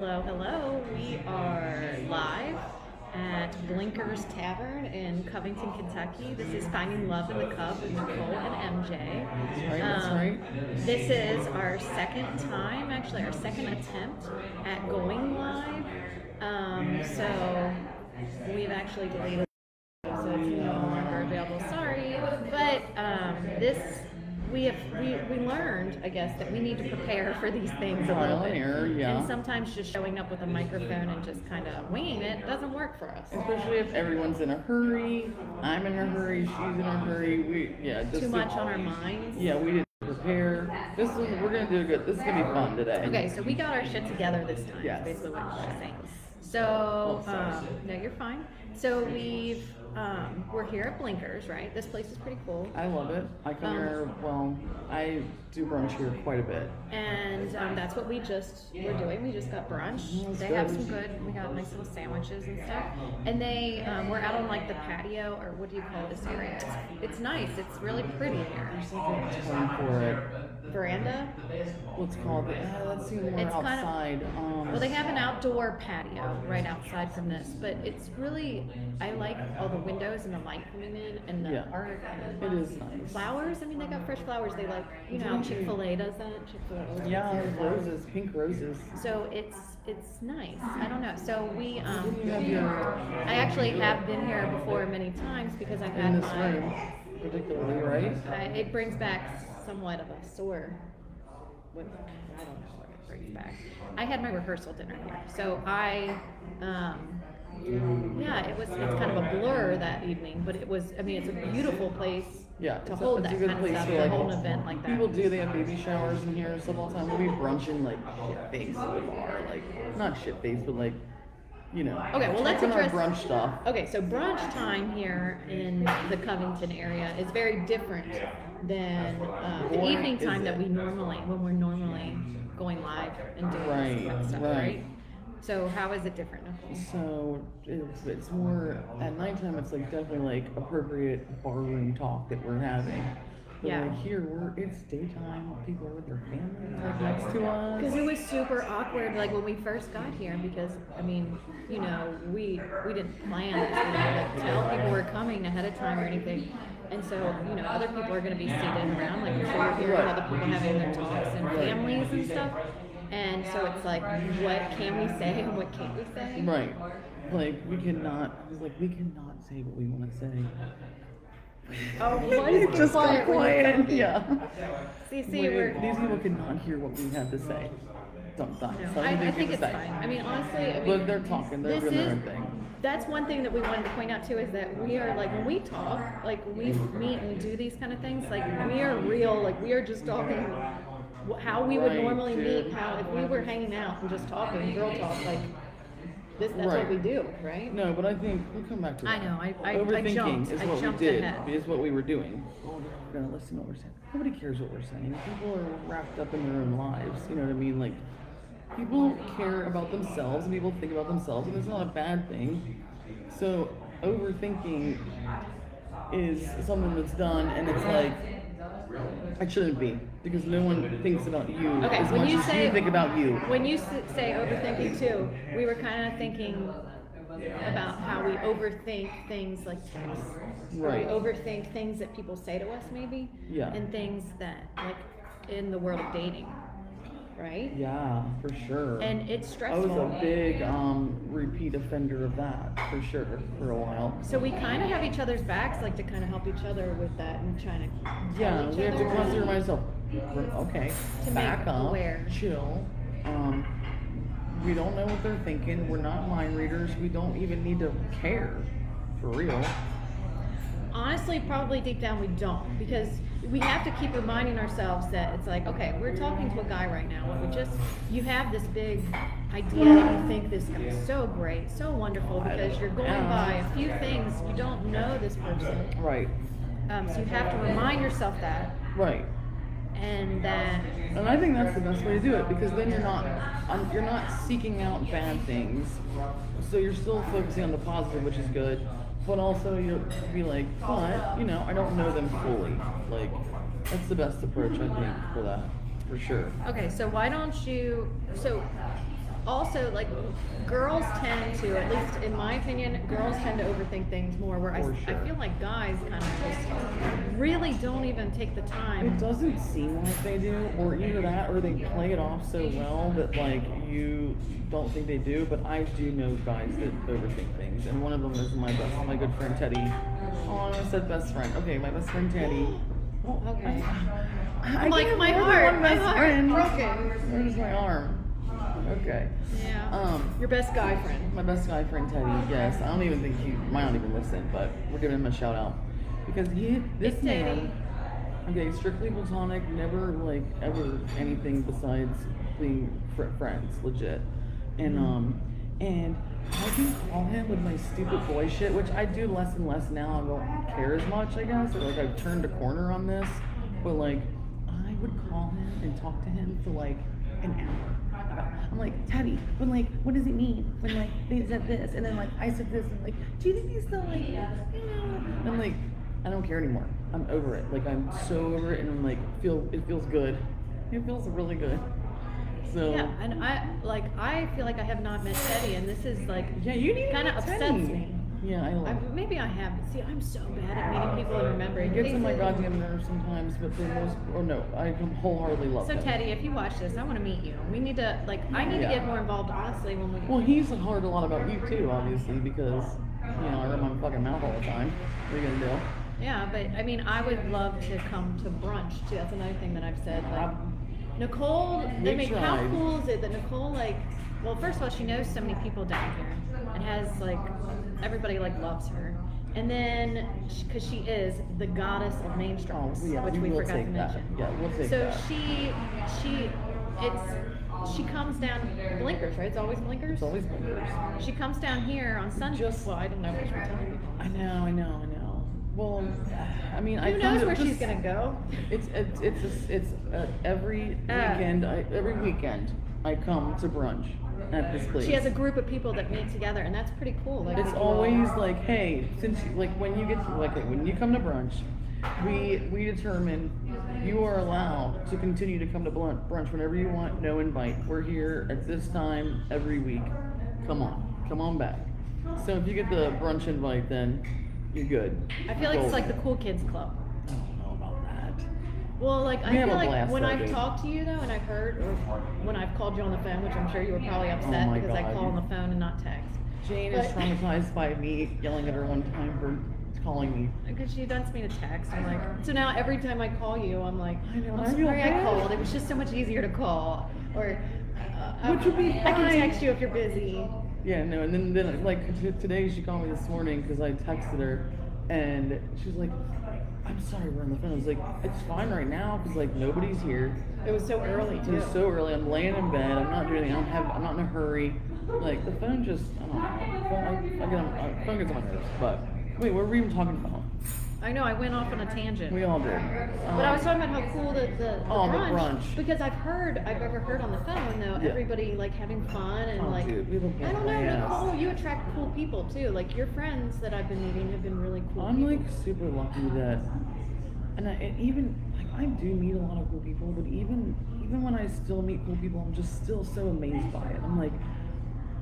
Hello, hello. We are live at Blinker's Tavern in Covington, Kentucky. This is Finding Lov in the Cov with Nicole and MJ. That's right, that's Um. This is our second time, actually, our second attempt at going live. Um, so we've actually deleted I guess, that we need to prepare for these things a little Trial bit. error, yeah. And sometimes just showing up with a microphone and just kind of winging it doesn't work for us. Especially if everyone's in a hurry. I'm in a hurry. She's in a hurry. We yeah. Just Too to- much on our minds. Yeah, we didn't prepare. This is we're gonna do good. This is gonna be fun today. Okay, so we got our shit together this time. Yes. Basically, what she's saying. So, um, no, you're fine. So we've um, we're here at Blinker's, right? This place is pretty cool. I love it. I come Um, here. Well, I do brunch here quite a bit. And um, that's what we just were doing. We just got brunch. That's they have some good. We got nice little sandwiches and stuff. And they um, we're out on like the patio or what do you call this area? It's, it's nice. It's really pretty here. There's like a term for it. Veranda. What's called? Uh, let's see more It's kind of- outside. um, Well, they have an outdoor patio right outside from this, but it's really I like all the windows and the light coming in and the Yeah. art and It is nice. flowers. I mean, they got fresh flowers. They like you know Chick Fil A does that. Chick Fil A. Yeah, roses, pink roses. So it's it's nice. I don't know. So we um You have your I actually have been here before many times because I've in had this my room, particularly, right? I, it brings back somewhat of a sore what I don't know what it brings back. I had my rehearsal dinner here. So I um yeah, it was it's kind of a blur that evening, but it was I mean it's a beautiful place Yeah, to it's a- hold it's that a good kind of place stuff, to like, hold an event like that. People do. They have baby showers in here and stuff all the time. We'll be brunching like shit face at the bar, like not shit face, but like you know. Okay, well, let's address- brunch stuff. Okay, so brunch time here in the Covington area is very different than uh, the Or evening is time that it? we normally, when we're normally going live and doing Right, this kind of stuff, right. right? So how is it different, Nicole? So it's it's more at nighttime. It's like definitely like appropriate barroom talk that we're having. But Yeah. like here, we're it's daytime. People are with their families like next to us. Because it was super awkward, like when we first got here. Because I mean, you know, we we didn't plan this. We didn't like, tell people we're coming ahead of time or anything. And so, you know, other people are going to be seated around, like you're hearing Right. other people having their talks and families and stuff. And so it's like, what can we say and what can't we say? Right. Like we cannot. It's like we cannot say what we want to say. Oh, what is just quiet quiet. Yeah. See, see, We- we're. these people cannot hear what we have to say. Sometimes. No, Some I, I think it's say. fine. I mean, honestly, I mean, But they're talking. They're this doing their is- own thing. That's one thing that we wanted to point out too is that we are like when we talk, like we meet and do these kind of things, like we are real, like we are just talking how we would Right, normally meet, how if we were hanging out and just talking, girl talk, like this, that's what Right. we do, right? No, but I think we'll come back to I know, I- I- I Overthinking jumped. is I what jumped we did. ahead. Is what we were doing. We're gonna listen to what we're saying. Nobody cares what we're saying. People are wrapped up in their own lives. You know what I mean? Like people care about themselves and people think about themselves, and it's not a bad thing. So overthinking is something that's done, and it's like it shouldn't be because no one thinks about you Okay, as when much you as say you think about you. When you say overthinking too, we were kind of thinking about how we overthink things like texts. Or Right. we overthink things that people say to us, maybe. Yeah. And things that, like, in the world of dating, right? Yeah, for sure. And it's stressful. I was a big um, repeat offender of that for sure for a while. So we kind of have each other's backs, like to kind of help each other with that and trying to. Yeah, we have to remind myself. Okay, To back up, aware. chill. Um, we don't know what they're thinking. We're not mind readers. We don't even need to care, for real. Honestly, probably deep down we don't because we have to keep reminding ourselves that it's like, okay, we're talking to a guy right now. We just, you have this big idea that you think this guy's so great, so wonderful because you're going by a few things. You don't know this person. Right, Um, so you have to remind yourself that right. and that, And I think that's the best way to do it because then you're not um, you're not seeking out bad things. So you're still focusing on the positive, which is good. But also you'll be like, but you know, I don't know them fully. Like that's the best approach I think for that, for sure. okay, so why don't you, so also like girls tend to, at least in my opinion, girls tend to overthink things more. Where I, For I feel like guys kind of just really don't even take the time. It doesn't seem like they do, or either that, or they play it off so well that like you don't think they do. But I do know guys that overthink things, and one of them is my best, my good friend Teddy. Oh, I said best friend. Okay, my best friend Teddy. Okay. I, I Like, my heart, my heart friend. broken. Where's my arm? Okay. Yeah. Um, Your best guy friend. my best guy friend Teddy, yes. I don't even think he might not even listen, but we're giving him a shout out. Because he this Teddy. man okay, strictly platonic, never like ever anything besides being fr- friends, legit. And Mm-hmm. um and I can call him with my stupid boy shit, which I do less and less now. I don't care as much, I guess. Or like I've turned a corner on this. But like I would call him and talk to him for like an hour. I'm like, Teddy, but like, what does it mean when like they said this and then like I said this and like, do you think he's still like, know? I'm like, I don't care anymore. I'm over it. Like I'm so over it, and I'm like, feel it feels good. It feels really good. So Yeah, and I like I feel like I have not met Teddy, and this is like yeah, you need kind of upsets me. Yeah, I I, love. maybe I have. See, I'm so bad at meeting people and remembering. It gets on my goddamn nerves sometimes, but for the most, or no, I wholeheartedly love So him. Teddy, if you watch this, I want to meet you. We need to like I need Yeah. to get more involved honestly when we. Well, he's heard a lot about you too, obviously, because you know I run my fucking mouth all the time. What are you gonna do? Yeah, but I mean, I would love to come to brunch too. That's another thing that I've said. Like Nicole, I We mean, how tried. cool is it that Nicole like? Well, first of all, she knows so many people down here, and has like everybody like loves her. And then, because she is the goddess of Main Oh, yeah, which we we forgot to take that. mention. Yeah, we'll take so that. she, she, it's, she comes down Blinker's, right? It's always Blinker's. It's always blinkers. She comes down here on Sunday. Just- well, I don't know what she's telling. I know, I know, I know. Well, I mean, I Who come knows where she's gonna go? It's it's it's just, it's uh, every Uh. weekend. I, every weekend I come to brunch at this place. She has a group of people that meet together, and that's pretty cool. Like It's all- always like, hey, since like when you get to, like when you come to brunch, we we determine you are allowed to continue to come to brunch, brunch whenever you want. No invite. We're here at this time every week. Come on, come on back. So if you get the brunch invite, then you're good. I feel like it's like the cool kids club. Well, like I We have feel a like blast when I've talked to you though, and I've heard, or when I've called you on the phone, which I'm sure you were probably upset Oh my because I God. call on the phone and not text. Jane is But- traumatized by me yelling at her one time for calling me. Because she wants me to text. I'm like, so now every time I call you, I'm like, I know, I'm I feel sorry I bad. called. It was just so much easier to call. Or, uh, Which would be I can fine. text you if you're busy. Yeah, no, and then, then like t- today she called me this morning because I texted her, and she was like, "I'm sorry, we're on the phone." I was like, "It's fine right now because like nobody's here. It was so early It too. was so early. I'm laying in bed. I'm not doing anything. I don't have. I'm not in a hurry. Like the phone just. I don't know. Phone, I, I get on, uh, phone gets on my nerves. But wait, what were we even talking about? I know I went off on a tangent. We all did. But I was Um, talking about how cool the, the, the, Oh, the brunch, brunch. because I've heard I've ever heard on the phone though Yeah. everybody like having fun and Oh, like dude, we I don't know. Nicole you attract cool people too like your friends that I've been meeting have been really cool I'm people. like super lucky that, and I and even like I do meet a lot of cool people, but even even when I still meet cool people, I'm just still so amazed by it. I'm like,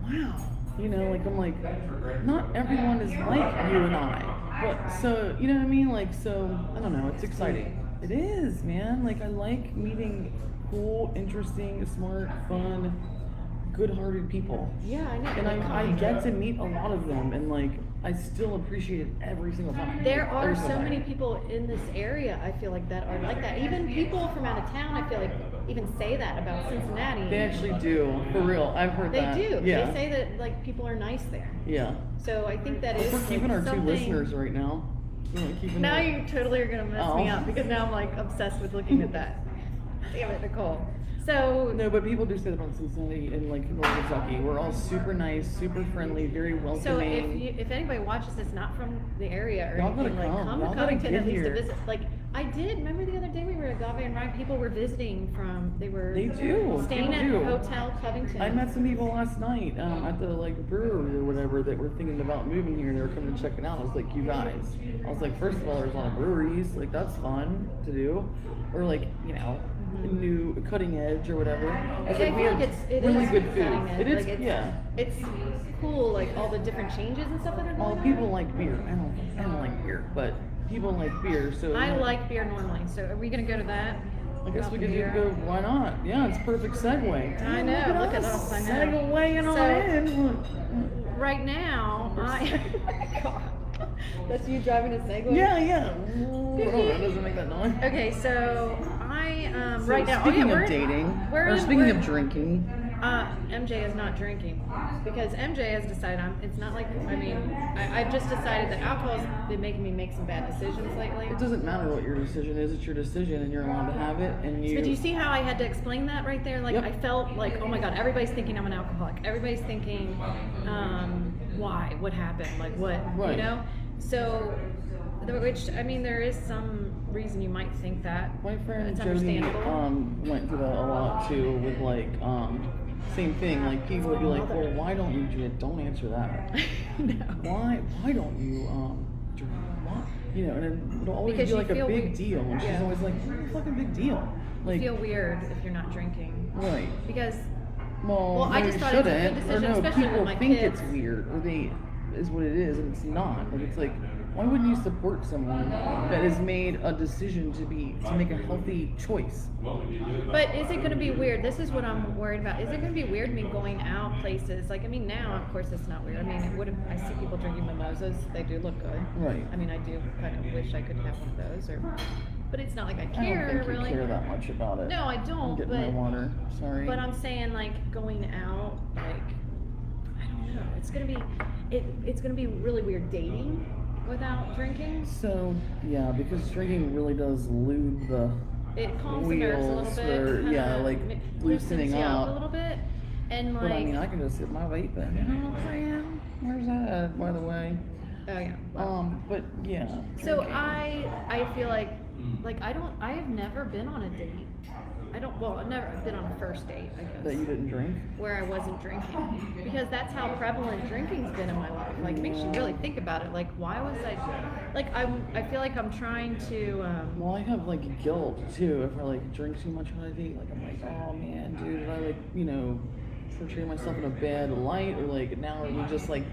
wow, you know, like I'm like, not everyone is like you and I, but so you know what I mean? Like so, I don't know, it's exciting. It is, man. Like I like meeting cool, interesting, smart, fun, good-hearted people yeah I know and I, I get to meet a lot of them and like I still appreciate it every single time. there are Every so many people in this area I feel like that are like that even people from out of town I feel like even say that about Cincinnati They actually do, for real. I've heard They that. They do Yeah. they say that like people are nice there yeah. so I think that is We're keeping our like, two listeners right now. Now you totally are gonna mess me Oh. up because now I'm like obsessed with looking at that. Damn it, Nicole. So No, but people do say that about Cincinnati and like North Kentucky. We're all super nice, super friendly, very welcoming. so if you, if anybody watches this not from the area or Y'all gotta anything, like come. come Y'all to gotta Covington get at least here. to visit. Like I did. Remember the other day we were at Agave and Ryan. People were visiting from. They were They do. staying People at do. Hotel Covington. I met some people last night um, at the like brewery or whatever that were thinking about moving here. And they were coming to check it out. I was like, you guys. I was like, first of all, there's a lot of breweries. Like that's fun to do. Or like, you know, new cutting edge or whatever. It's I like we have it's it really good food. It is, like it's, yeah. It's cool, like all the different changes and stuff that are going Well, on. people like beer. I don't. I don't like beer, but people like beer. So I like beer normally, so are we gonna go to that? I guess we could go. Why not? Yeah, it's perfect segue. I know, look at us, I know. Segueing on So- in. Right now, I. Oh God. That's you driving a Segway. Yeah, yeah. Oh, that doesn't make that noise. Okay, so I um, So right now. Speaking oh, yeah, of we're, dating, we're or in- speaking we're- of drinking, Uh, MJ is not drinking because MJ has decided I'm. It's not like I mean I, I've just decided that alcohol's been making me make some bad decisions lately. it doesn't matter what your decision is. It's your decision, and you're allowed to have it. And you. But do you see how I had to explain that right there? Like Yep. I felt like, oh my god, everybody's thinking I'm an alcoholic. Everybody's thinking, um, why? What happened? Like what? Right. You know? So, which I mean, there is some reason you might think that. My friend It's Jody understandable. um, went through that a lot too, with like um, same thing. Like people would be like, "Well, why don't you drink?" Don't answer that. no. Why? Why don't you um, drink? Why? You know, and then it'll always Because be you like a feel big we- deal, and she's yeah. always like, "What's a fucking big deal?" Like, feel weird if you're not drinking right. because Well, Well, I no, just thought it was a good shouldn't. decision, or no, especially with people my think kids. it's weird, or they is what it is, and it's not. Like it's like, why wouldn't you support someone that has made a decision to be to make a healthy choice? But is it going to be weird? This is what I'm worried about. Is it going to be weird me going out places? Like, I mean, now, of course, it's not weird. I mean, it would I see people drinking mimosas. They do look good. Right. I mean, I do kind of wish I could have one of those. Or, but it's not like I care I don't think really. you care that much about it. No, I I'm don't. getting my But water. Sorry. but I'm saying like going out, like I don't know. It's gonna be it. It's gonna be really weird dating without drinking. so yeah, because drinking really does lube the. It calms the nerves a little bit. for- yeah, like, mi- loosening up up. a little bit. And like, But I mean, I can just get my vape in. You know what I'm saying? Where's that at, by the way? oh yeah. well. Um, but yeah. So drinking. I I feel like like I don't I have never been on a date. I don't well I've never been on a first date I guess that you didn't drink. where I wasn't drinking because that's how prevalent drinking's been in my life. Like makes you really think about it. Like why was I like I'm I feel like I'm trying to um, Well, I have like guilt too if I like drink too much on a date. Like I'm like, oh man, dude, did I like you know portray myself in a bad light, or like now are we just like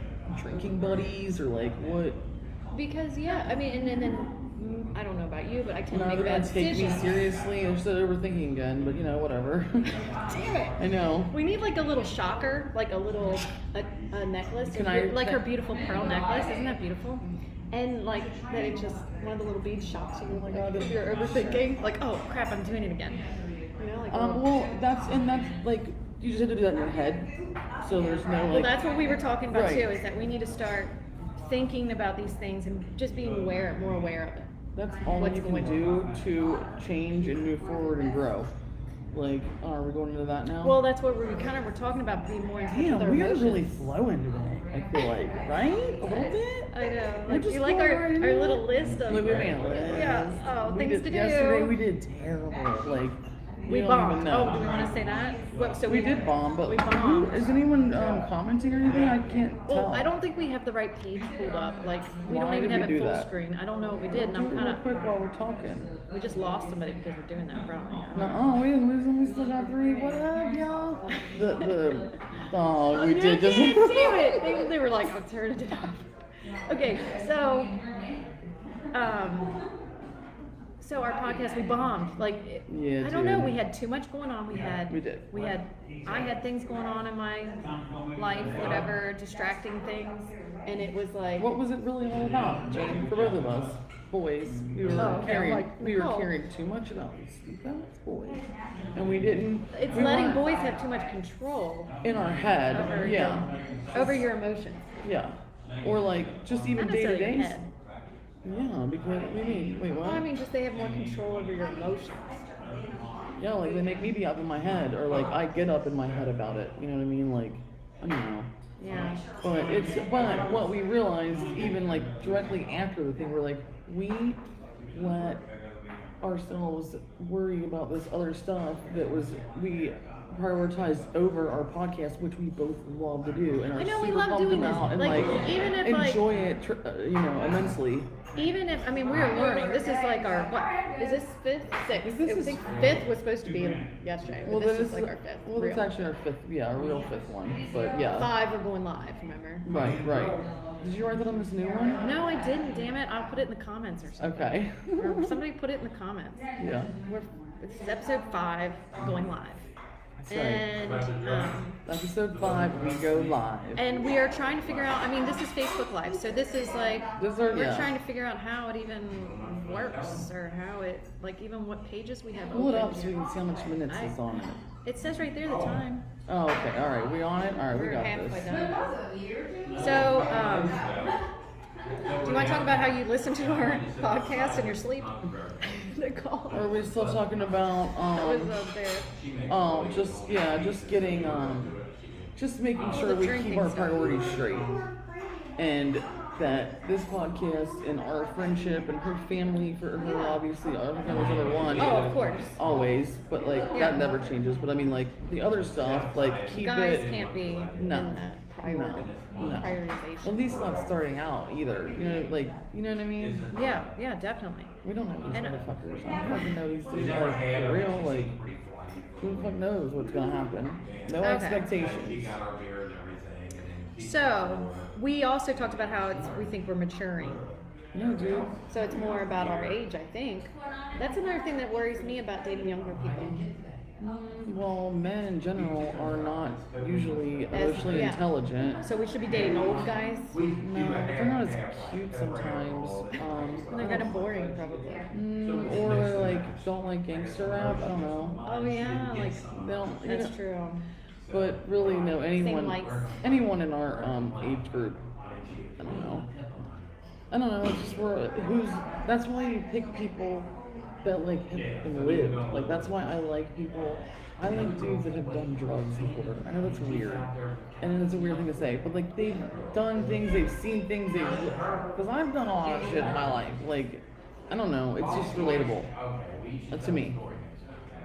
drinking buddies, or like what? because yeah I mean and then, then I don't know about you but I tend to make bad take me decisions. seriously. I started overthinking again, but you know whatever. Damn it. I know. We need like a little shocker, like a little a, a necklace, Can I- like her beautiful pearl necklace. Isn't that beautiful? And like that, it just one of the little beads shocks you. Oh my god! If you're overthinking, like oh crap, I'm doing it again. You know, like a Um, little- well, that's and that's like you just have to do that in your head. So there's no like. well, that's what we were talking about Right. too. Is that we need to start thinking about these things and just being aware, more aware of it. That's all what's you can do to change and move forward and grow. Like, oh, are we going into that now? Well, that's what we kind of were talking about, being more in touch with Damn, our we are emotions. really flowing today. I feel like, right? A little bit. I know. Like just you like our, our little list of Wait, wait, wait. yeah. Oh, we things did, to do. Yesterday we did terrible. Like, We don't even bombed. know. Oh, do we want to say that? What, so we did bomb, but we bombed. is anyone um, commenting or anything? I can't Well, tell. I don't think we have the right page pulled up. Like we Why don't even did we have do it full that? screen. I don't know what we did, and I'm Do it kind real of quick while we're talking. we just lost somebody because we're doing that, probably. No, we didn't lose them. We still got three. What up, y'all? The the oh, we No, did just. Damn it! They, they were like, "I'll turn it off." Okay, so um, so our podcast we bombed. Like it- Yeah, I don't know. dude. We had too much going on. We had We did. We had I had things going on in my life, whatever, distracting things, and it was like What was it really all about, Jane? For both of us, boys, we were Oh, okay, caring. like, we were caring too much about these stupid boys, and we didn't. it's we letting weren't boys have too much control in our head. over yeah, your, over your emotions. yeah, or like just even Not day to necessarily your day. head. Yeah, because you mean? Wait, what? Well, I mean, just they have more control over your emotions. yeah, like they make me be up in my head, or like I get up in my head about it. You know what I mean? Like, I don't know. Yeah. But it's but what we realized even like directly after the thing, we're like, we let ourselves worry about this other stuff that was we prioritized over our podcast, which we both love to do and are I know, we love pumped doing this. and Like, like, even if, like- enjoy it, tr- uh, you know, immensely. Even if I mean we're learning. This is like our what is this fifth, sixth? This is- fifth was supposed to be yesterday. Well, this then is this like our fifth. Well, it's actually our fifth, yeah, our real fifth one. But yeah, five. We're going live. Remember? right, right. Did you write that on this new one? No, I didn't. Damn it! I'll put it in the comments or something. Okay. Or somebody put it in the comments. yeah. We're this is episode five going live, That's right. and um, Episode five, we go live. and we are trying to figure out. I mean, this is Facebook Live, so this is like This are- we're yeah. trying to figure out how it even works or how it like even what pages we have. Pull it open up so here. we can see how much minutes I- is on it. It says right there the time. Oh, okay. All right. We on it? All right. We We're got halfway this. done. So, um, do you want to talk about how you listen to our podcast in your sleep? Nicole. Are we still talking about That was um, up there. um, just yeah, just getting um, just making sure we keep our priorities straight, and that this podcast and our friendship and her family for her obviously our family's number one. Oh, of course. Always, but like Yeah. that never changes. But I mean, like the other stuff, like keep Guys it. can't be No. in that priority, No, no. prioritization. At least not starting out either. You know, like you know what I mean. Yeah, yeah, definitely. We don't uh, know these And- motherfuckers. I don't fucking know these dudes. Like, for real, like, who the fuck knows what's gonna happen? No Okay. expectations. So, we also talked about how it's we think we're maturing. No, dude. So it's more about our age, I think. That's another thing that worries me about dating younger people. Mm, Well, men in general are not usually As- emotionally yeah. intelligent. So we should be dating old guys. No, they're not as cute sometimes. Um, They're kind of boring, probably. mm, or like don't like gangster rap. I don't know. Oh yeah, like They don't. you that's know- true. But really, no. Anyone, anyone in our um, age group, I don't know. I don't know. It's just we're who's. That's why you pick people that like have lived. Like that's why I like people. I like dudes that have done drugs before. I know that's weird, and it's a weird thing to say, but like they've done things, they've seen things, they've. Because I've done a lot of shit in my life. Like, I don't know. It's just relatable uh, to me.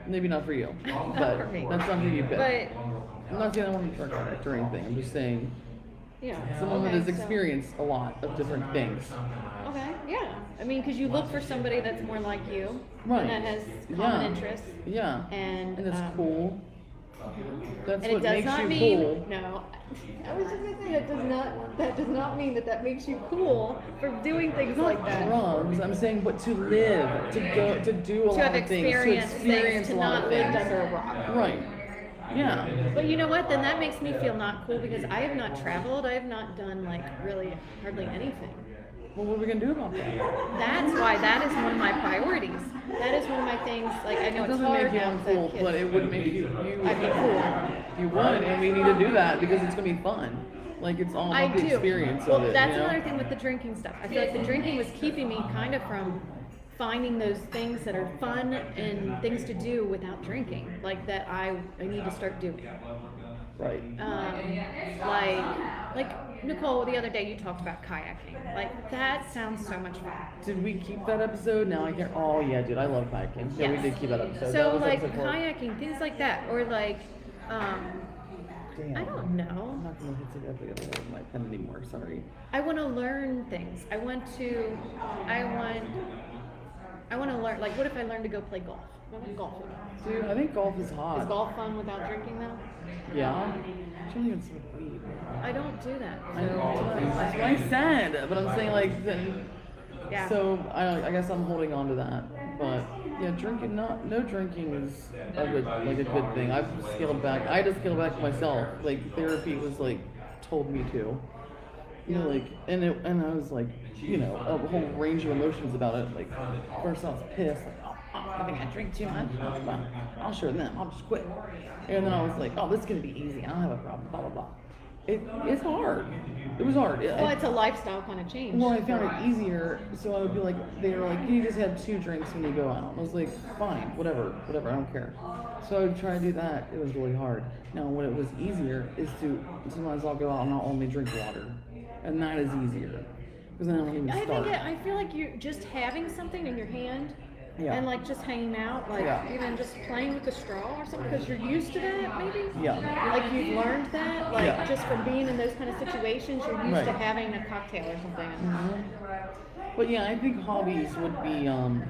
Maybe not for you, but for me. that's something you pick. But I'm not saying I want to be a drug addict or anything. I'm just saying yeah, someone that okay, has so- experienced a lot of different things. Okay, yeah. I mean, because you look for somebody that's more like you, Right. and that has common Yeah. interests, Yeah. and And it's um, cool. That's And it what does makes not you mean cool. no. I was just gonna say that does not that does not mean that that makes you cool for doing things Not like that. drugs. I'm saying, but to live, to go, to do a To lot of things, to experience things, to a lot not of things. under a rock. Right. Yeah. But you know what? Then that makes me feel not cool because I have not traveled. I have not done like really hardly anything. Well, what are we gonna do about that? That's why that is one of my priorities. That is one of my things. Like I know It it's doesn't hard make you now 'cause I uncool, kids. but it would make you. you I'd be cool. You would, and we need to do that because it's gonna be fun. Like it's all I about the do. experience well, of it. that's you know? another thing with the drinking stuff. I feel like the drinking was keeping me kind of from finding those things that are fun and things to do without drinking, like that I, I need to start doing. Right. Um, like like Nicole, the other day you talked about kayaking. Like that sounds so much fun. Did we keep that episode? Now I can't. Oh yeah, dude, I love kayaking. Yeah, we did keep that episode. So that was like episode four. kayaking, things like that, or like um, Damn. I don't know. I'm not gonna hit the other with my pen anymore. Sorry. I want to learn things. I want to. I want. I want to learn. Like, what if I learn to go play golf? I want golf. Dude, I think golf is hot. Is golf fun without drinking though? Yeah. I shouldn't even smoke weed. I don't do that. I know. That's what I said. But I'm saying like then. Yeah. So I, I guess I'm holding on to that. But yeah, drinking not no drinking is a good like a good thing. I've scaled back. I had to scale back myself. Like therapy was like told me to. You know, like and it, and I was like, you know, a whole range of emotions about it. Like first I was pissed, like, oh, I think I drink too much. Well, I'll show them. I'll just quit. And then I was like, oh, this is gonna be easy. I don't have a problem. Blah blah blah. It, it's hard. It was hard. It- Well, it's a lifestyle kind of change. well, I found it easier, so I would be like, they were like, you just have two drinks when you go out. I was like, fine, whatever, whatever, I don't care. So I would try to do that. It was really hard. Now, what it was easier is to sometimes I'll go out and I'll only drink water, and that is easier because then I don't even I start. think it, I feel like you're just having something in your hand Yeah. and like just hanging out, like Yeah. even just playing with the straw or something, because you're used to that, maybe. Yeah. Like you've learned that, like Yeah. just from being in those kind of situations, you're used to having a cocktail or something. But yeah, I think hobbies would be, um,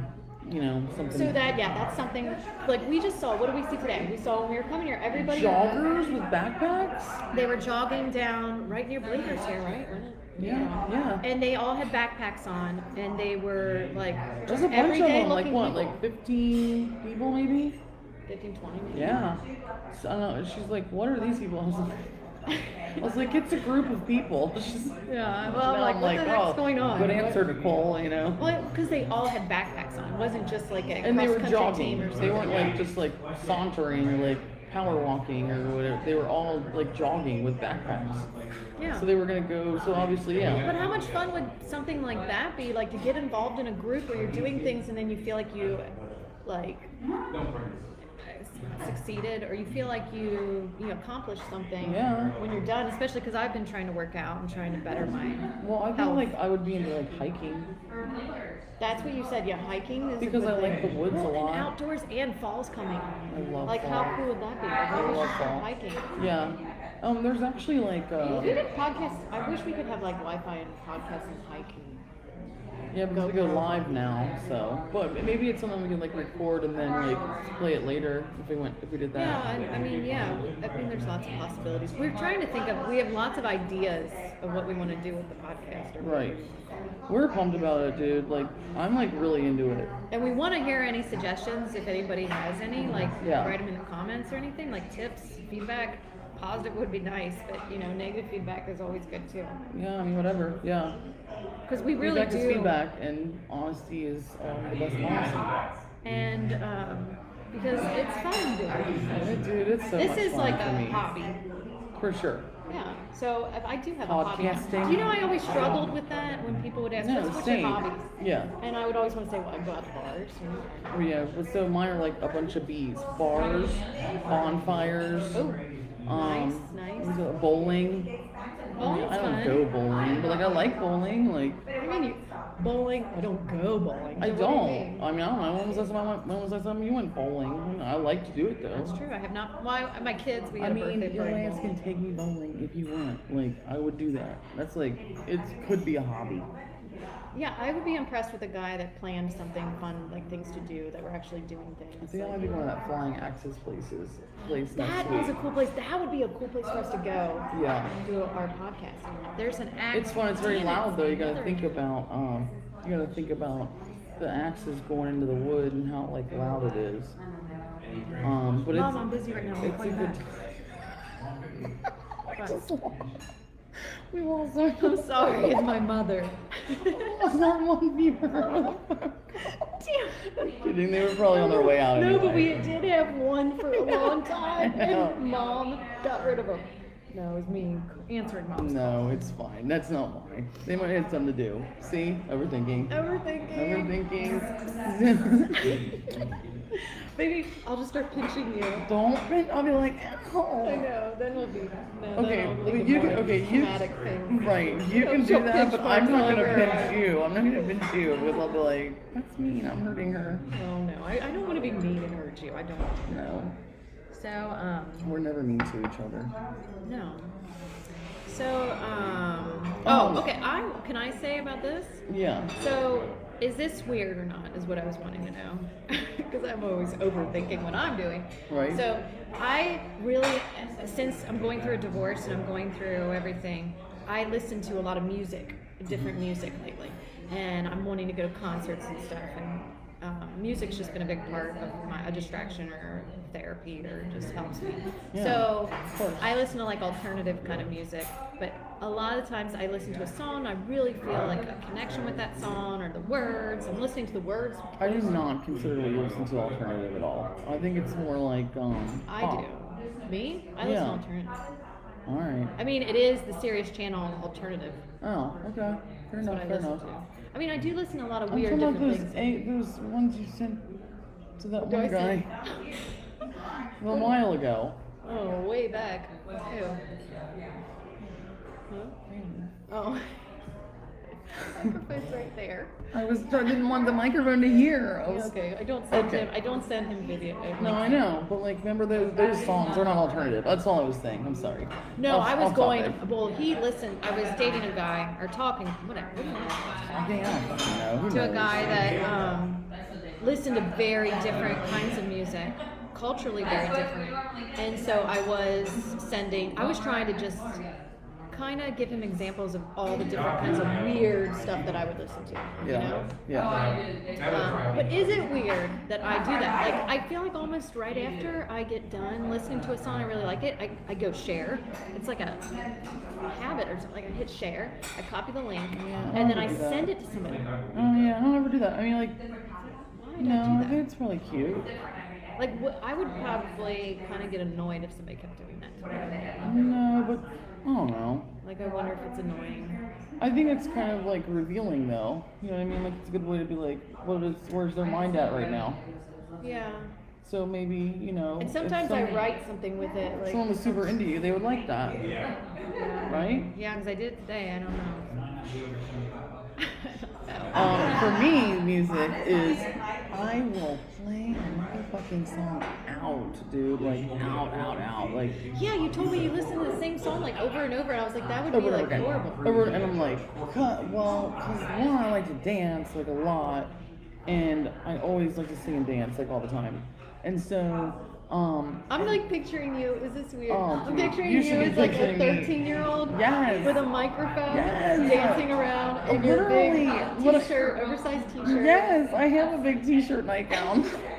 you know, something. So that yeah, that's something like we just saw. What did we see today? We saw when we were coming here, everybody joggers with backpacks. they were jogging down right near Blinker's here, right? Yeah, yeah. And they all had backpacks on, and they were like There's a bunch of them. Like what? people. Like 15 people maybe. 15, 20 maybe. Yeah. So, I don't know. She's like, what are these people? I was like, I was like, it's a group of people. She's, Yeah, well, now like, I'm what the heck's oh, going on? Good answer, Nicole. You know. Well, because they all had backpacks on. It wasn't just like a and they were team jogging. or something. They weren't like just like sauntering like power walking or whatever. They were all like jogging with backpacks. Yeah. So they were gonna go. So obviously, yeah. But how much fun would something like that be? Like to get involved in a group where you're doing things and then you feel like you, like, succeeded or you feel like you you accomplished something Yeah. when you're done. Especially because I've been trying to work out and trying to better my. Well, I feel health. like I would be into like hiking. That's what you said. Yeah, hiking is a Because good I like thing. the woods a Well, lot. And outdoors and fall's coming. I love Like fall. how cool would that be? Maybe I we love should fall. hiking. Yeah. Um, there's actually like uh, We did podcast. I wish we could have like Wi-Fi and podcasts and hiking. Yeah, because we go live now. So, but maybe it's something we can like record and then like play it later if we went if we did that. Yeah, I, I mean, yeah. I mean, there's lots of possibilities. We're trying to think of. We have lots of ideas of what we want to do with the podcast. Or Right. We're pumped about it, dude. Like, I'm like really into it. And we want to hear any suggestions if anybody has any. Like, Yeah. write them in the comments or anything. Like tips, feedback. Positive would be nice, but you know, negative feedback is always good too. Yeah, I mean, whatever. Yeah. Because we really feedback do. is feedback, and honesty is um, the best policy. And um, because it's fun doing. Dude, it's so this is like a me. hobby. For sure. Yeah. So if I do have a hobby. Podcasting. Do you know I always struggled with that when people would ask, No, "What's, same. your hobbies?" Yeah. And I would always want to say, "Well, I go out to bars." Oh yeah, but so mine are like a bunch of bees, bars, bonfires, oh, um, nice, nice. bowling. Bowling's I don't fun. go bowling, but like I like bowling. Like I mean, you, bowling. I don't go bowling. I So what do you don't. mean? I mean, I don't know. When was the last time I went? When was the last time you went bowling? I like to do it though. That's true. I have not. Why? my kids. We I had a mean, birthday your party. ass can take me bowling if you want. Like, I would do that. That's like, it could be a hobby. Yeah, I would be impressed with a guy that planned something fun, like things to do that were actually doing things. think I might be going to that Flying Axes places. Place next That is a week. cool place. That would be a cool place for us to go. Yeah. and do our podcast. There's an act. It's fun. It's very damn loud though. You gotta another- think about um, you gotta think about the axes going into the wood and how like loud it is. Um, but Mom, it's I'm busy right now. I'll it's call a you good. back. I just lost- we lost our. I'm sorry, it's my mother. lost our one viewer. Damn. Kidding. They were probably on their way out. No, but we did have one for a long time, and mom got rid of him. No, it was me answering mom's No, it's fine. That's not mine. They might have something to do. See, overthinking. Overthinking. Overthinking. Maybe I'll just start pinching you. Don't. Pinch. I'll be like, I oh. know. Then we'll be. No, Okay, then I'll well, you can. Okay, you. traumatic. Right, you can do that, but I'm not gonna lover. pinch you. I'm not gonna pinch you because I'll be like, that's mean. I'm hurting her. Oh no, I, I don't want to be mean and hurt you. I don't. No, So um, we're never mean to each other. no. So um. Um, Oh, okay. I can I say about this? Yeah. So, is this weird or not? Is what I was wanting to know. Because I'm always overthinking what I'm doing. Right. So, I really, since I'm going through a divorce and I'm going through everything, I listen to a lot of music, different mm-hmm. music lately. And I'm wanting to go to concerts and stuff. And um, music's just been a big part of my a distraction or therapy or just helps me. Yeah, so. I listen to like alternative kind of music, but a lot of times I listen to a song, I really feel like a connection with that song or the words. I'm listening to the words. I do not consider you listen to alternative at all. I think it's more like um. I pop. do. Me? I listen Yeah. to alternative. All right. I mean, it is the Sirius Channel alternative. Oh, okay. Fair That's enough. what I Fair listen enough. to. I mean, I do listen to a lot of I'm weird talking about those things. eight, those ones you sent to that one guy a while ago. Oh, way back. Who? Huh? Oh. Microphone's right there. I was I didn't want the microphone to hear. I was, Okay, I don't send Okay. him. I don't send him video. No, I know, but like, remember those those songs are not alternative. That's all I was saying. I'm sorry. No, Off- I was off going. topic. Well, he listened. I was dating a guy or talking, whatever. what do you know? Okay, I don't fucking know. Who to a knows? guy that um, listened to very different kinds of music, culturally very different. And so I was sending, I was trying to just kind of give him examples of all the different kinds of weird stuff that I would listen to. You Yeah, know? yeah. Um, but is it weird that I do that? Like, I feel like almost right after I get done listening to a song, I really like it, I, I go share. It's like a habit or something. Like I hit share, I copy the link, and then I do that. send it to somebody. Oh yeah, I don't ever do that. I mean, like, Why did no, I do that? it's really cute. Like, wh- I would probably kind of get annoyed if somebody kept doing that to me. No, but I don't know. Like, I wonder if it's annoying. I think it's kind of like revealing, though. You know what I mean? Like, it's a good way to be like, what is, where's their mind at right now? Yeah. So maybe, you know. And if sometimes I write something with it. If Like, someone was super into you, they would like that, yeah, right? yeah, because I did it today. I don't know. Um, for me, music is I will play a fucking song out, dude. Like out, out, out. Like yeah, you told me you listened to the same song like over and over, and I was like, that would be over and like over again. horrible. Over, and I'm like, cut. Well, because one, I like to dance like a lot, and I always like to sing and dance like all the time, and so. Um, I'm like picturing you. Is this weird? Oh, I'm picturing you you, should be as like a 13 year old Yes. with a microphone, Yes. dancing around in your big What a- t-shirt, oversized t-shirt. yes, I have a big T-shirt nightgown.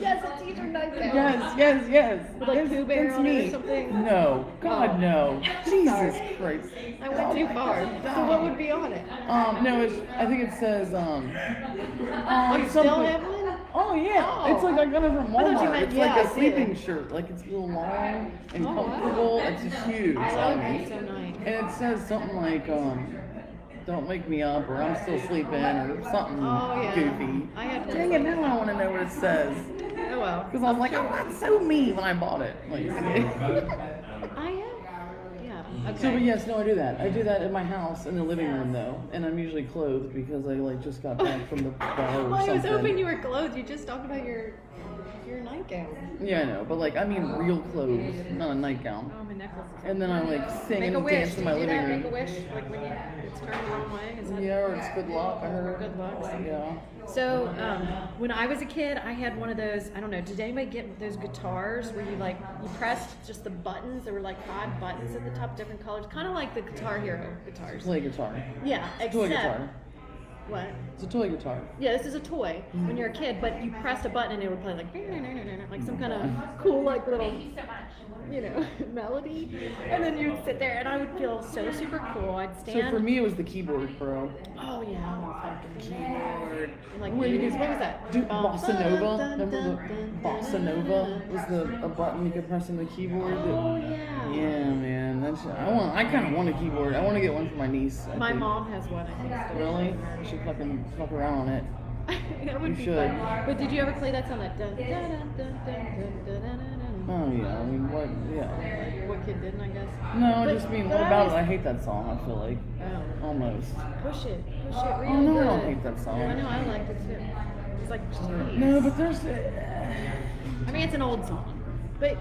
Yes, a t-shirt nightgown. Yes, yes, yes. With, like, That's- Pooh Bear on it or something? No, God, Oh. no. Jesus Christ. I went too far. So what would be on it? Um, no, it's, I think it says, um, Oh, um, you still something- have one? Oh, yeah. Oh. It's like I got it from thought you Walmart. meant- It's yeah, like I a see sleeping it. shirt. Like it's real long and Oh, wow. comfortable. It's just huge I on like me. it so nice. And it says something like, um, don't wake me up or I'm still sleeping or something Oh, yeah. goofy. I had one Dang it, now I want to know what it says. Oh well. Because I was like, oh, that's so me when I bought it. Like, I have. Yeah. Okay. So, but yes, no, I do that. I do that in my house in the living room though, and I'm usually clothed because I like just got back from the bar or Well, I was something. hoping you were clothed. You just talked about your your nightgown. Yeah, I know, but like I mean real clothes, not a nightgown. Oh, my necklace. And then I like sing Make a and wish. dance Do in you my do living that? room. Make a wish, like when you, it's turned the wrong way. Is that? Yeah, or it's good luck. I heard. Good luck. Yeah. So um, when I was a kid, I had one of those. I don't know. Did anybody get those guitars where you like you pressed just the buttons? There were like five buttons at the top, different colors, kind of like the Guitar Hero guitars. Play guitar. Yeah, It's toy except guitar. What? It's a toy guitar. Yeah, this is a toy when you're a kid, but you pressed a button and it would play like like some kind of cool like little you know melody, and then you'd sit there and I would feel so super cool. I'd stand. So for me, it was the keyboard, bro. oh yeah, fucking keyboard. And like Where you movies. what was that? Do Um, Bossa Nova. Remember the Bossa Nova was the a button you could press on the keyboard. Oh yeah. Yeah, man. That's I want. I kind of want a keyboard. I want to get one for my niece. I My think. mom has one. I think. still. Really? I should fucking fuck around on it. that would You be should. fun. But did you ever play that song? That dun, dun, dun, dun, dun, dun, dun, dun, dun. Oh yeah. I mean, what? Yeah. What kid didn't, I guess. No, I But- just mean, what I about it? I hate that song. I feel like Oh. almost. Push it, push it really Oh no, I don't hate that song. I know, I liked it too. It's like, geez. No, but there's. I mean, it's an old song, but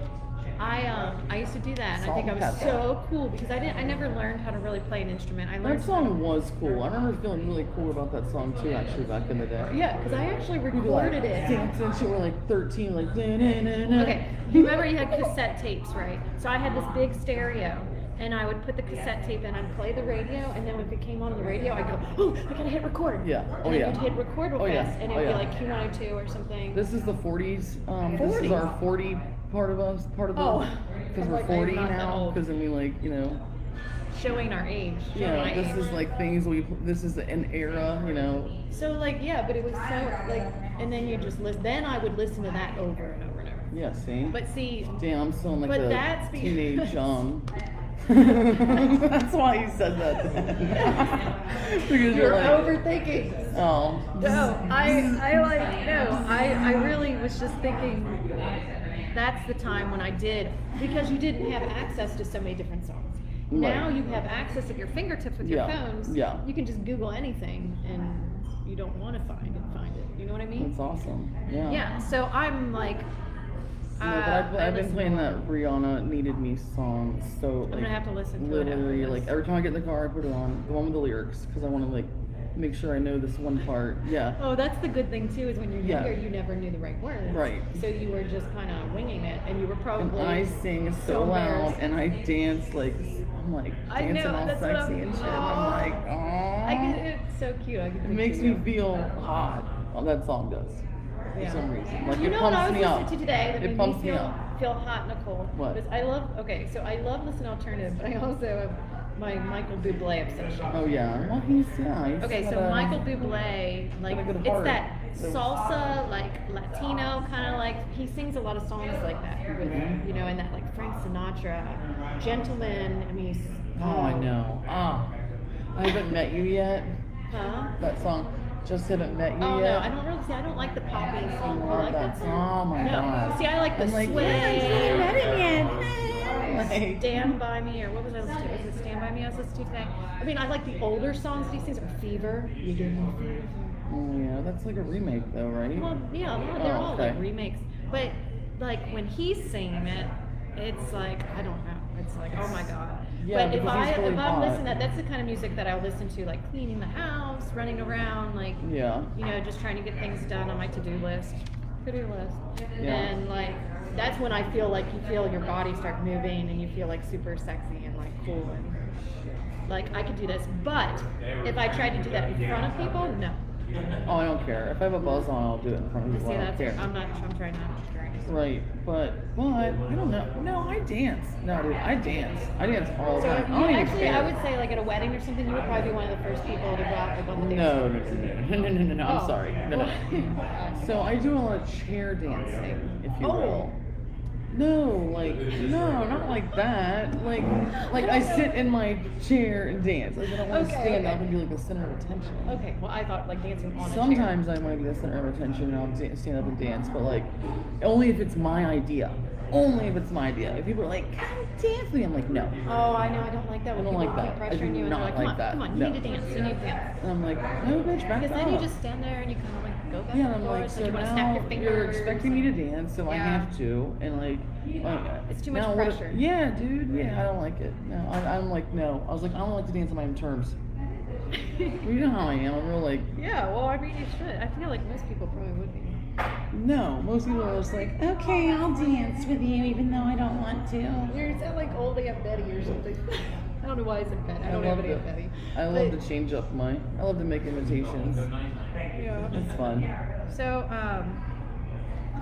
I um I used to do that, and I think I was so cool because I didn't I never learned how to really play an instrument. I learned That song was cool. I remember feeling really cool about that song too, actually, back in the day. Yeah, because I actually We were like recorded it. dancing and shit. We're like 13, like. Okay, you remember you had cassette tapes, right? So I had this big stereo, and I would put the cassette tape in, I'd play the radio, and then when it came on the radio, I'd go, oh, I gotta hit record. Yeah. Oh, and yeah. you'd hit record real Oh, yeah. fast, and Oh, it'd yeah. be like Q102 or something. This is the 40s. Um, this is our 40 part of us, part of the. Oh. Because I'm we're like, I'm 40 not that now. old. Because then we like, you know, showing our age. Showing yeah, this age. is like things we. This is an era, you know. So like yeah, but it was so like, and then you just listen. Then I would listen to that over and over and over. Yeah, see. But see, Damn, I'm still in like But the that's because- teenage um. That's why you said that. then. because you're, you're like, overthinking. oh. No, I I like no, I I really was just thinking. That's the time when I did because you didn't have access to so many different songs. now you have access at your fingertips with your Yeah, phones. yeah. You can just Google anything and you don't want to find it, find it. You know what I mean? That's awesome. Yeah. Yeah. So I'm like, No, uh, I've, I I've been playing that Rihanna "Needed Me" song so like I'm gonna have to listen to it literally like every time I get in the car I put it on the one with the lyrics because I want to like make sure I know this one part. Yeah. Oh, that's the good thing too. Is when you're Yeah. younger, you never knew the right words. Right. So you were just kind of winging it, and you were And probably. I sing so, so loud and I dance like I'm like I dancing know, all that's sexy and shit. And Aw. I'm like, oh. I can, oh. it's so cute. I can It makes me feel hot. Well, that song does for Yeah. some reason. Like you it know what I pumps was me listening up. to today that It made pumps me me up. feel hot, Nicole? What? I love. Okay, so I love listening alternative, but I also have my Michael Bublé obsession. Oh yeah. Well, he's yeah. He's Okay, so a- Michael Bublé, like got a good it's that salsa, like Latino kind of like he sings a lot of songs like that, Mhm. you know, and that like Frank Sinatra, Gentleman. I mean, he's, Oh, I know. Ah, I haven't met you yet. Huh? That song. Just haven't met you Oh yet. no, I don't really see. I don't like the poppy song. I like that song. Oh my no, god. see, I like the I'm like, sway. yeah, I haven't met him yet. Stand by me, or what was I listening to? Was it Stand by Me? I was listening to today. I mean, I like the older songs. These things are Fever. You give me fever. Oh yeah, that's like a remake though, right? Well, yeah, well, they're Oh, all okay. like remakes. But like when he's singing it, it's like I don't know. It's like oh my god. Yeah, but if I really if I'm listening, that that's the kind of music that I'll listen to, like cleaning the house, running around, like Yeah. you know, just trying to get things done on my to-do list. To-do list. Yeah. And like that's when I feel like you feel your body start moving and you feel like super sexy and like cool and like I could do this. But if I tried to do that in front of people, no. Oh, I don't care. If I have a buzz on, I'll do it in front of You people. see, I don't that's care. I'm not. I'm trying not to drink. Right, but but I don't know. No, I dance. No, dude, I dance. I dance all the So time. if I don't even actually, care. I would say like at a wedding or something, you would probably be one of the first people to go out like on the dance No, floor. no, no, no, no, no, no, no. I'm Oh. sorry. No, no. So I do a lot of chair dancing, if you Oh. No, like no, not like that. Like like I sit in my chair and dance. Like I don't want to Okay, stand okay. up and be like the center of attention. Okay, well I thought like dancing on a chair. Sometimes I want to be the center of attention and I'll da- stand up and dance, but like only if it's my idea. Only if it's my idea. If people are like, "Come dance with me," I'm like, no. Oh, I know. I don't like that. When I don't people like keep that. I do pressuring you and not they're like, come like on, that. come on, No. you need to dance. You need to dance. And I'm like, no, bitch, back Because then you just stand there and you kind of like go back Yeah, and and I'm forth. like, so you want to now snap your fingers. you're expecting me to dance, so I Yeah. have to, and like, like, It's too much now what- pressure. yeah, dude, yeah, I don't like it. No, I, I'm like, no. I was like, I don't like to dance on my own terms. You know how I am. I'm real like, yeah, well, I mean, you should. I feel like most people probably would be. no. Most people are just like, okay, I'll dance with you, even though I don't want to. You're sound like old Aunt Betty or something. I don't know why I said Betty. I don't love have an Aunt to, Betty. I love But- to change up my. I love to make imitations. Yeah. It's fun. So, um,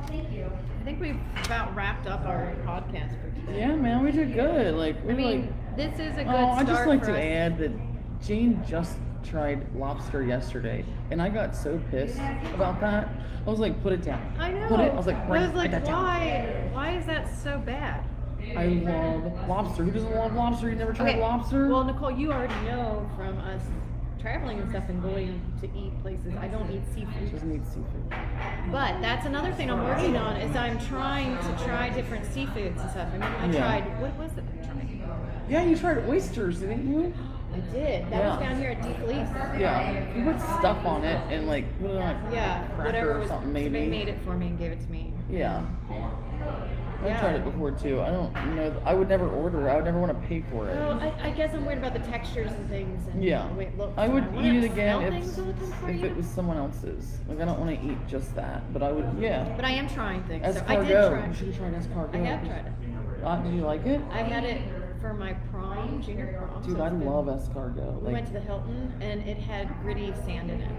thank you. I think we've about wrapped up our podcast for today. Yeah, man, we did good. Like, we I mean, like, this is a good Oh, I just like to us. add that Jane just tried lobster yesterday, and I got so pissed about that. I was like, put it down. I know. Put it. I was like, I was like, why? Why is that so bad? I love lobster. Who doesn't love lobster? You never tried lobster? Well, Nicole, you already know from us traveling and stuff and going to eat places. I don't eat She seafood. doesn't eat seafood. But that's another thing I'm working on is I'm trying to try different seafoods and stuff. I mean, I Yeah. tried what was it? I tried? Yeah, you tried oysters, didn't you? I did. That was down here at Dee Felice. Yeah. You put stuff on it and like put it on like Yeah, cracker whatever or was. something They made it for me and gave it to me. Yeah. I've Yeah. tried it before too. I don't know. I would never order. I would never want to pay for it. Well, I, I guess I'm worried about the textures and things and Yeah. the way it looks. I would and eat it again if, things all the time for if it was someone else's. Like I don't want to eat just that, but I would. Yeah. But I am trying things. So I did try. You should have tried escargot. I have tried it. Uh, did you like it? I had it for my prom, junior prom. so Dude, I it's been- love escargot. We went to the Hilton and it had gritty sand in it.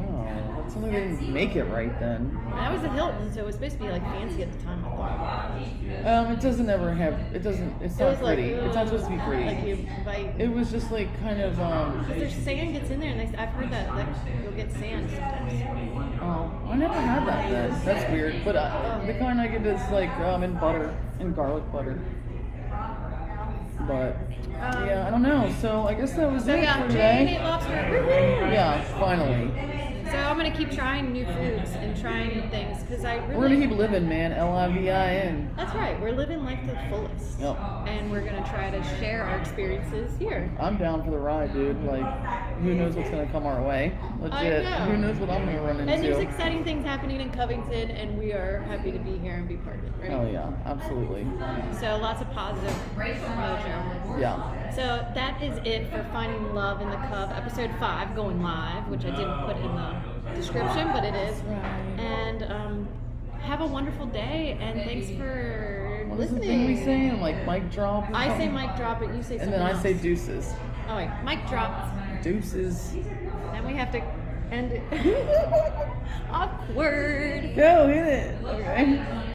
Oh, that's something they didn't make it right then. And I was at Hilton, so it was supposed to be like fancy at the time. I thought. Um, it doesn't ever have. It doesn't. It's It not was like pretty. it's not supposed to be pretty. Like you it was just like kind of um. Because there's sand gets in there, and they, I've heard that, that you'll get sand sometimes. Oh, I never had that then. That's weird. But uh, the kind I get is like um in butter, in garlic butter. But yeah, I don't know. So I guess that was So it yeah, for today. ate lobster. Woohoo! Yeah, finally. So I'm gonna keep trying new foods and trying new things because I really. We're gonna keep living, man. L I V I N. That's right. We're living life to the fullest. Yep. And we're gonna try to share our experiences here. I'm down for the ride, dude. Like, who knows what's gonna come our way? Legit. know. Who knows what I'm gonna run into? And there's exciting things happening in Covington, and we are happy to be here and be part of it. Right? Oh yeah, absolutely. So lots of positive mojo. Yeah. So that is it for Finding Lov in the Cov, episode five, going live, which I didn't put in the description, but it is. And um, have a wonderful day, and thanks for listening. What is the thing we saying? Like mic drop? I say mic drop, but you say And then I else. say deuces. Oh wait, mic drop. Deuces. Then we have to end it. Awkward. Go hit it. Okay.